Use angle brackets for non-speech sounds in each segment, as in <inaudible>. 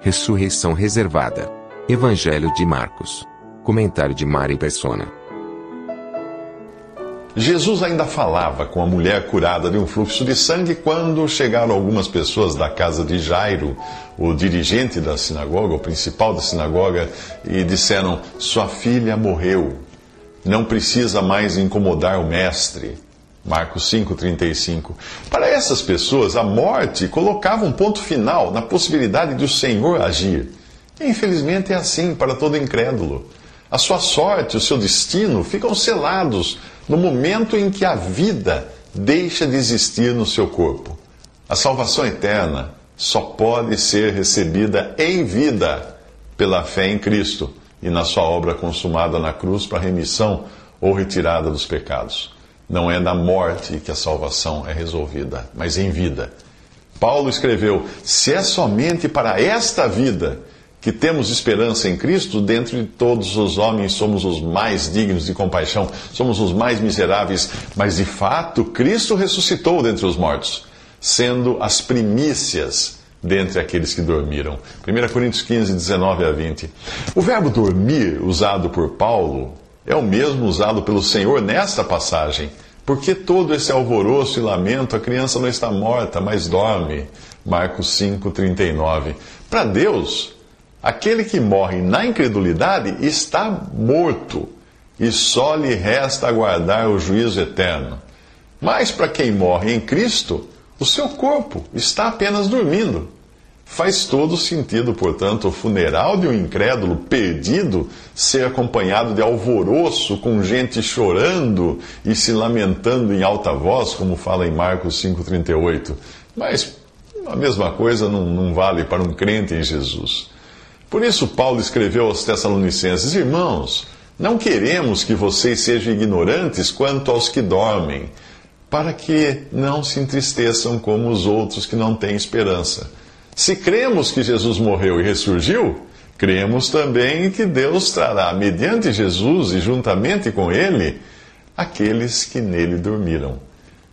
Ressurreição reservada. Evangelho de Marcos. Comentário de Mari Persona. Jesus ainda falava com a mulher curada de um fluxo de sangue quando chegaram algumas pessoas da casa de Jairo, o dirigente da sinagoga, o principal da sinagoga, e disseram: Sua filha morreu. Não precisa mais incomodar o mestre. Marcos 5,35. Para essas pessoas, a morte colocava um ponto final na possibilidade de o Senhor agir. E, infelizmente é assim para todo incrédulo. A sua sorte, o seu destino ficam selados no momento em que a vida deixa de existir no seu corpo. A salvação eterna só pode ser recebida em vida pela fé em Cristo e na sua obra consumada na cruz para remissão ou retirada dos pecados. Não é na morte que a salvação é resolvida, mas em vida. Paulo escreveu: se é somente para esta vida que temos esperança em Cristo, dentre todos os homens somos os mais dignos de compaixão, somos os mais miseráveis, mas de fato Cristo ressuscitou dentre os mortos, sendo as primícias dentre aqueles que dormiram. 1 Coríntios 15, 19 a 20. O verbo dormir, usado por Paulo, é o mesmo usado pelo Senhor nesta passagem. Porque todo esse alvoroço e lamento, a criança não está morta, mas dorme. Marcos 5, 39. Para Deus, Aquele que morre na incredulidade está morto e só lhe resta aguardar o juízo eterno. Mas para quem morre em Cristo, o seu corpo está apenas dormindo. Faz todo sentido, portanto, o funeral de um incrédulo perdido ser acompanhado de alvoroço, com gente chorando e se lamentando em alta voz, como fala em Marcos 5,38. Mas a mesma coisa não, não vale para um crente em Jesus. Por isso, Paulo escreveu aos Tessalonicenses: Irmãos, não queremos que vocês sejam ignorantes quanto aos que dormem, para que não se entristeçam como os outros que não têm esperança. Se cremos que Jesus morreu e ressurgiu, cremos também que Deus trará, mediante Jesus e juntamente com ele, aqueles que nele dormiram.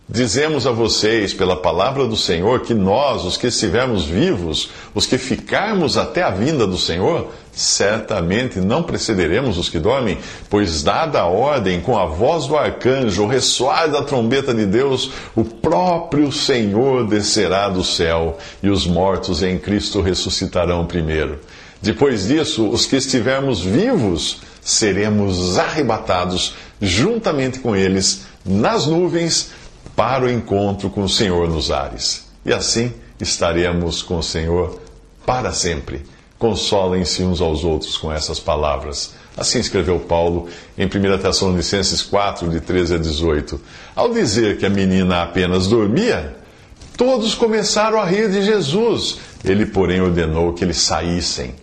Dizemos a vocês, pela palavra do Senhor, que nós, os que estivermos vivos, os que ficarmos até a vinda do Senhor, certamente não precederemos os que dormem, pois, dada a ordem, com a voz do arcanjo, o ressoar da trombeta de Deus, o próprio Senhor descerá do céu, e os mortos em Cristo ressuscitarão primeiro. Depois disso, os que estivermos vivos, seremos arrebatados juntamente com eles nas nuvens para o encontro com o Senhor nos ares. E assim estaremos com o Senhor para sempre. Consolem-se uns aos outros com essas palavras. Assim escreveu Paulo em 1 Tessalonicenses 4, de 13 a 18. Ao dizer que a menina apenas dormia, todos começaram a rir de Jesus. Ele, porém, ordenou que eles saíssem.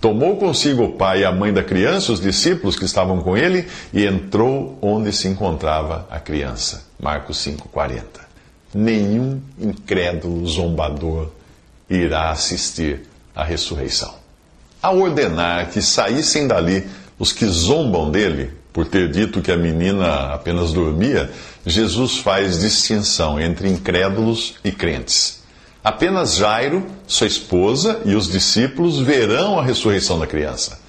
Tomou consigo o pai e a mãe da criança, os discípulos que estavam com ele, e entrou onde se encontrava a criança. Marcos 5,40. Nenhum incrédulo zombador irá assistir à ressurreição. Ao ordenar que saíssem dali os que zombam dele, por ter dito que a menina apenas dormia, Jesus faz distinção entre incrédulos e crentes. Apenas Jairo, sua esposa e os discípulos verão a ressurreição da criança.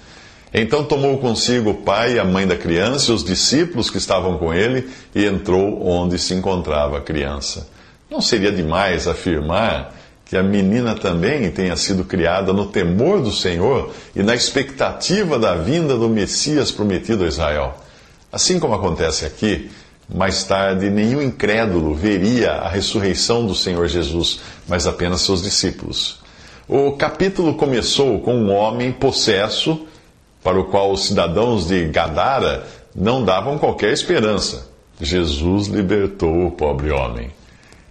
Então tomou consigo o pai e a mãe da criança e os discípulos que estavam com ele e entrou onde se encontrava a criança. Não seria demais afirmar que a menina também tenha sido criada no temor do Senhor e na expectativa da vinda do Messias prometido a Israel. Assim como acontece aqui, mais tarde nenhum incrédulo veria a ressurreição do Senhor Jesus, mas apenas seus discípulos. O capítulo começou com um homem possesso para o qual os cidadãos de Gadara não davam qualquer esperança. Jesus libertou o pobre homem.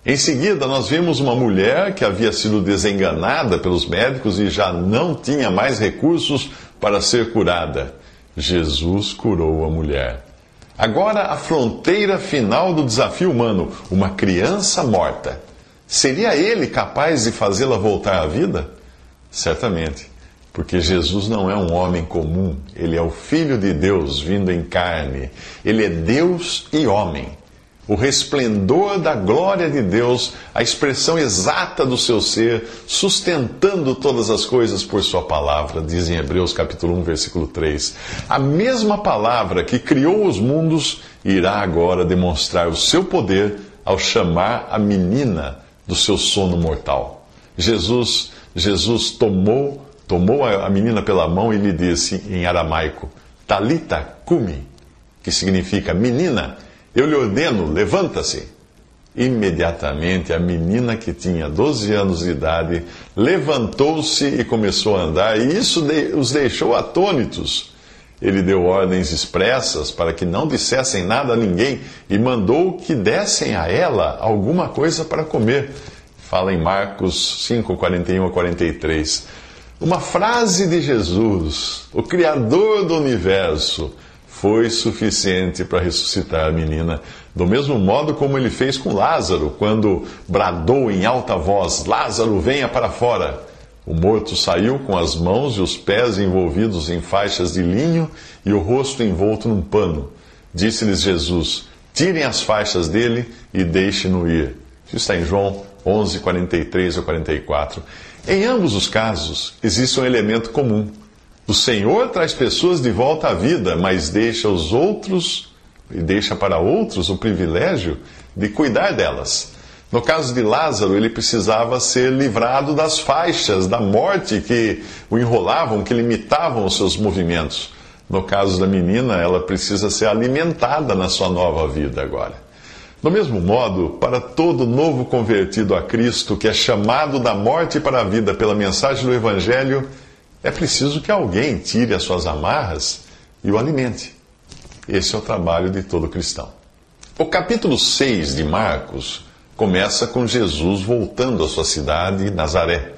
Em seguida, nós vimos uma mulher que havia sido desenganada pelos médicos e já não tinha mais recursos para ser curada. Jesus curou a mulher. Agora, a fronteira final do desafio humano: uma criança morta. Seria ele capaz de fazê-la voltar à vida? Certamente, porque Jesus não é um homem comum, ele é o Filho de Deus vindo em carne. Ele é Deus e homem o resplendor da glória de Deus, a expressão exata do seu ser, sustentando todas as coisas por sua palavra, diz em Hebreus capítulo 1, versículo 3. A mesma palavra que criou os mundos irá agora demonstrar o seu poder ao chamar a menina do seu sono mortal. Jesus, Jesus tomou, tomou a menina pela mão e lhe disse em aramaico: Talita cumi, que significa menina, eu lhe ordeno, levanta-se. Imediatamente a menina que tinha 12 anos de idade levantou-se e começou a andar, e isso os deixou atônitos. Ele deu ordens expressas para que não dissessem nada a ninguém e mandou que dessem a ela alguma coisa para comer. Fala em Marcos 5, 41 a 43. Uma frase de Jesus, o Criador do universo, foi suficiente para ressuscitar a menina, do mesmo modo como ele fez com Lázaro, quando bradou em alta voz: Lázaro, venha para fora. O morto saiu com as mãos e os pés envolvidos em faixas de linho e o rosto envolto num pano. Disse-lhes Jesus: Tirem as faixas dele e deixem-no ir. Isso está em João 11, 43 a 44. Em ambos os casos, existe um elemento comum o Senhor traz pessoas de volta à vida, mas deixa os outros e deixa para outros o privilégio de cuidar delas. No caso de Lázaro, ele precisava ser livrado das faixas da morte que o enrolavam, que limitavam os seus movimentos. No caso da menina, ela precisa ser alimentada na sua nova vida agora. Do mesmo modo, para todo novo convertido a Cristo, que é chamado da morte para a vida pela mensagem do Evangelho, é preciso que alguém tire as suas amarras e o alimente. Esse é o trabalho de todo cristão. O capítulo 6 de Marcos começa com Jesus voltando à sua cidade, Nazaré,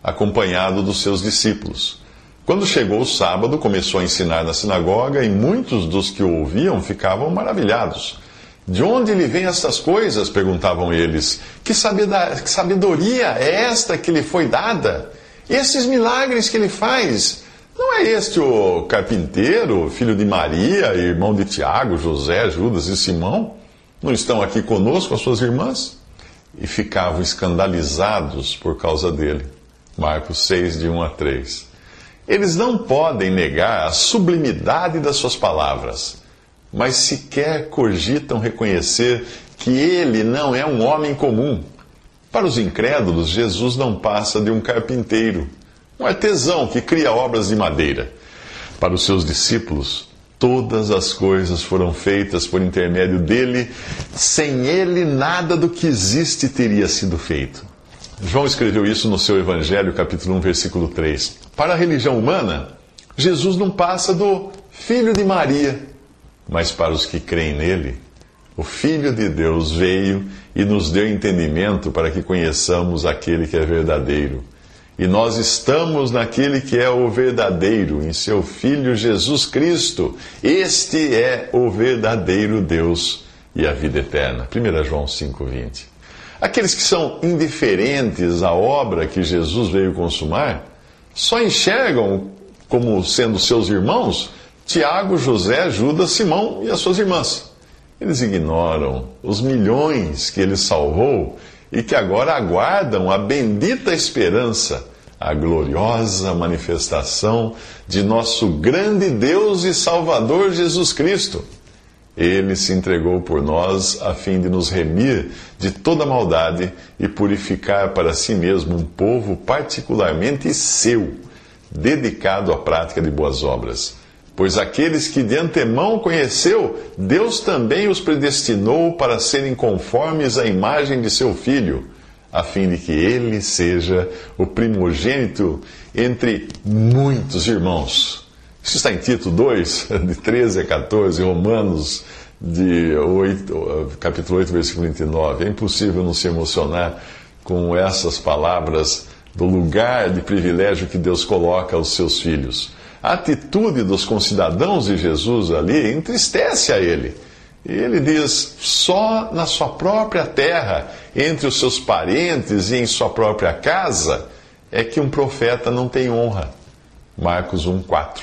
acompanhado dos seus discípulos. Quando chegou o sábado, começou a ensinar na sinagoga e muitos dos que o ouviam ficavam maravilhados. De onde lhe vêm estas coisas? perguntavam eles. Que sabedoria é esta que lhe foi dada? Esses milagres que ele faz, não é este o carpinteiro, filho de Maria, irmão de Tiago, José, Judas e Simão? Não estão aqui conosco, as suas irmãs? E ficavam escandalizados por causa dele. Marcos 6, de 1 a 3. Eles não podem negar a sublimidade das suas palavras, mas sequer cogitam reconhecer que ele não é um homem comum para os incrédulos, Jesus não passa de um carpinteiro, um artesão que cria obras de madeira. Para os seus discípulos, todas as coisas foram feitas por intermédio dele, sem ele nada do que existe teria sido feito. João escreveu isso no seu Evangelho, capítulo 1, versículo 3. Para a religião humana, Jesus não passa do filho de Maria, mas para os que creem nele, o Filho de Deus veio e nos deu entendimento para que conheçamos aquele que é verdadeiro. E nós estamos naquele que é o verdadeiro, em seu Filho Jesus Cristo. Este é o verdadeiro Deus e a vida eterna. 1 João 5,20. Aqueles que são indiferentes à obra que Jesus veio consumar, só enxergam como sendo seus irmãos Tiago, José, Judas, Simão e as suas irmãs. Eles ignoram os milhões que ele salvou e que agora aguardam a bendita esperança, a gloriosa manifestação de nosso grande Deus e Salvador Jesus Cristo. Ele se entregou por nós a fim de nos remir de toda maldade e purificar para si mesmo um povo particularmente seu, dedicado à prática de boas obras. Pois aqueles que de antemão conheceu, Deus também os predestinou para serem conformes à imagem de seu Filho, a fim de que ele seja o primogênito entre muitos irmãos. Isso está em Tito 2, <laughs> de 13 a 14, Romanos de 8, capítulo 8, versículo 29. É impossível não se emocionar com essas palavras do lugar de privilégio que Deus coloca aos seus filhos. A atitude dos concidadãos de Jesus ali entristece a ele. E ele diz: só na sua própria terra, entre os seus parentes e em sua própria casa, é que um profeta não tem honra. Marcos 1,4.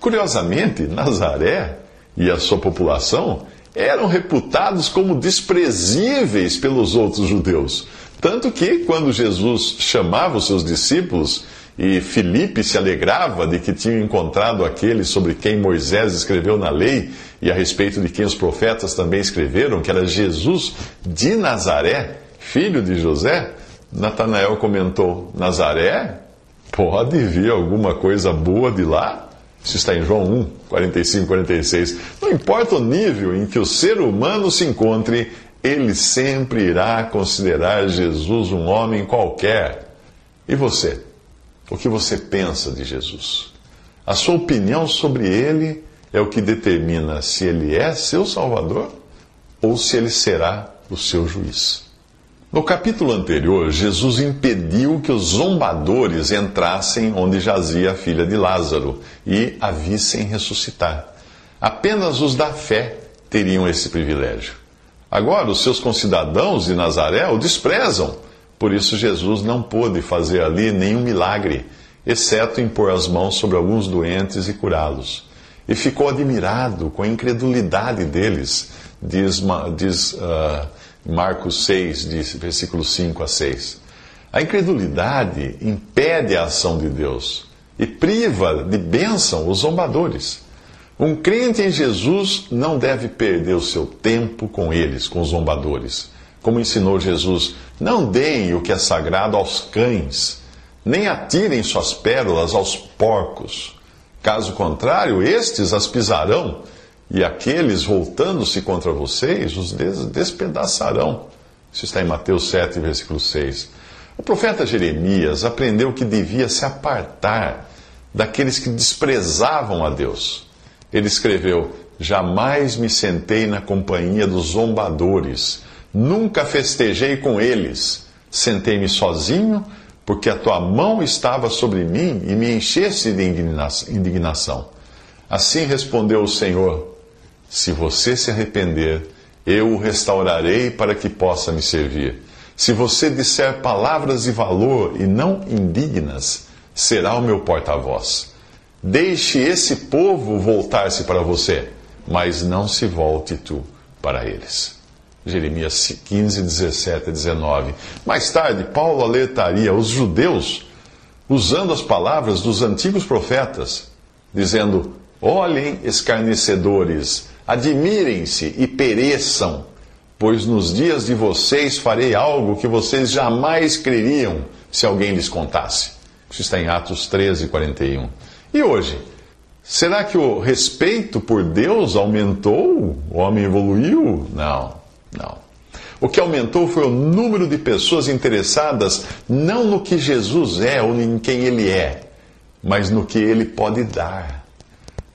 Curiosamente, Nazaré e a sua população eram reputados como desprezíveis pelos outros judeus. Tanto que, quando Jesus chamava os seus discípulos, e Filipe se alegrava de que tinham encontrado aquele sobre quem Moisés escreveu na lei e a respeito de quem os profetas também escreveram, que era Jesus de Nazaré, filho de José, Natanael comentou: Nazaré? Pode vir alguma coisa boa de lá? Isso está em João 1, 45, 46. Não importa o nível em que o ser humano se encontre, ele sempre irá considerar Jesus um homem qualquer. E você? O que você pensa de Jesus? A sua opinião sobre ele é o que determina se ele é seu Salvador ou se ele será o seu juiz. No capítulo anterior, Jesus impediu que os zombadores entrassem onde jazia a filha de Lázaro e a vissem ressuscitar. Apenas os da fé teriam esse privilégio. Agora, os seus concidadãos de Nazaré o desprezam. Por isso, Jesus não pôde fazer ali nenhum milagre, exceto impor as mãos sobre alguns doentes e curá-los. E ficou admirado com a incredulidade deles, diz, diz uh, Marcos 6, diz, versículos 5 a 6. A incredulidade impede a ação de Deus e priva de bênção os zombadores. Um crente em Jesus não deve perder o seu tempo com eles, com os zombadores. Como ensinou Jesus, não deem o que é sagrado aos cães, nem atirem suas pérolas aos porcos. Caso contrário, estes as pisarão e aqueles, voltando-se contra vocês, os despedaçarão. Isso está em Mateus 7, versículo 6. O profeta Jeremias aprendeu que devia se apartar daqueles que desprezavam a Deus. Ele escreveu: Jamais me sentei na companhia dos zombadores, nunca festejei com eles. Sentei-me sozinho, porque a tua mão estava sobre mim e me enchesse de indignação. Assim respondeu o Senhor: se você se arrepender, eu o restaurarei para que possa me servir. Se você disser palavras de valor e não indignas, será o meu porta-voz. Deixe esse povo voltar-se para você, mas não se volte tu para eles. Jeremias 15, 17 e 19. Mais tarde, Paulo alertaria os judeus usando as palavras dos antigos profetas, dizendo: Olhem, escarnecedores, Admirem-se e pereçam, pois nos dias de vocês farei algo que vocês jamais creriam se alguém lhes contasse. Isso está em Atos 13, 41. E hoje? Será que o respeito por Deus aumentou? O homem evoluiu? Não, não. O que aumentou foi o número de pessoas interessadas não no que Jesus é ou em quem ele é, mas no que ele pode dar.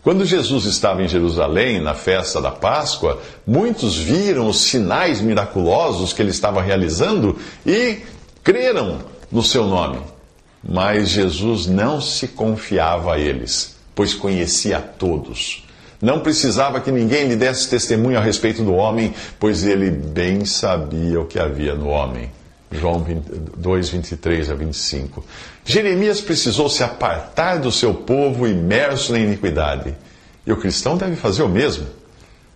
Quando Jesus estava em Jerusalém, na festa da Páscoa, muitos viram os sinais miraculosos que ele estava realizando e creram no seu nome. Mas Jesus não se confiava a eles, pois conhecia todos. Não precisava que ninguém lhe desse testemunho a respeito do homem, pois ele bem sabia o que havia no homem. João 2, 23 a 25. Jeremias precisou se apartar do seu povo imerso na iniquidade. E o cristão deve fazer o mesmo.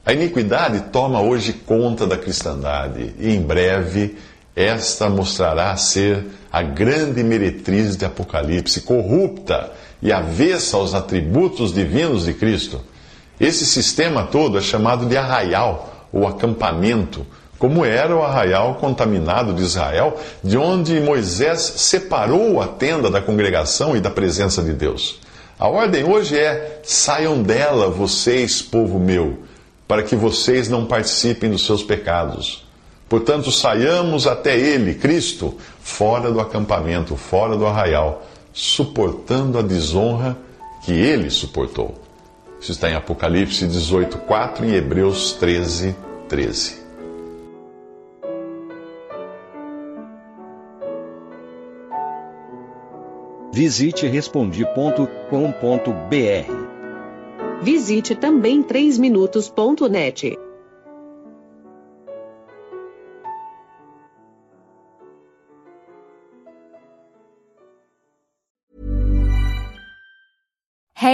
A iniquidade toma hoje conta da cristandade e em breve esta mostrará ser a grande meretriz de Apocalipse, corrupta e avessa aos atributos divinos de Cristo. Esse sistema todo é chamado de arraial ou acampamento como era o arraial contaminado de Israel, de onde Moisés separou a tenda da congregação e da presença de Deus. A ordem hoje é: saiam dela, vocês, povo meu, para que vocês não participem dos seus pecados. Portanto, saiamos até ele, Cristo, fora do acampamento, fora do arraial, suportando a desonra que ele suportou. Isso está em Apocalipse 18, 4 e Hebreus 13, 13. Visite respondi.com.br. Visite também 3minutos.net.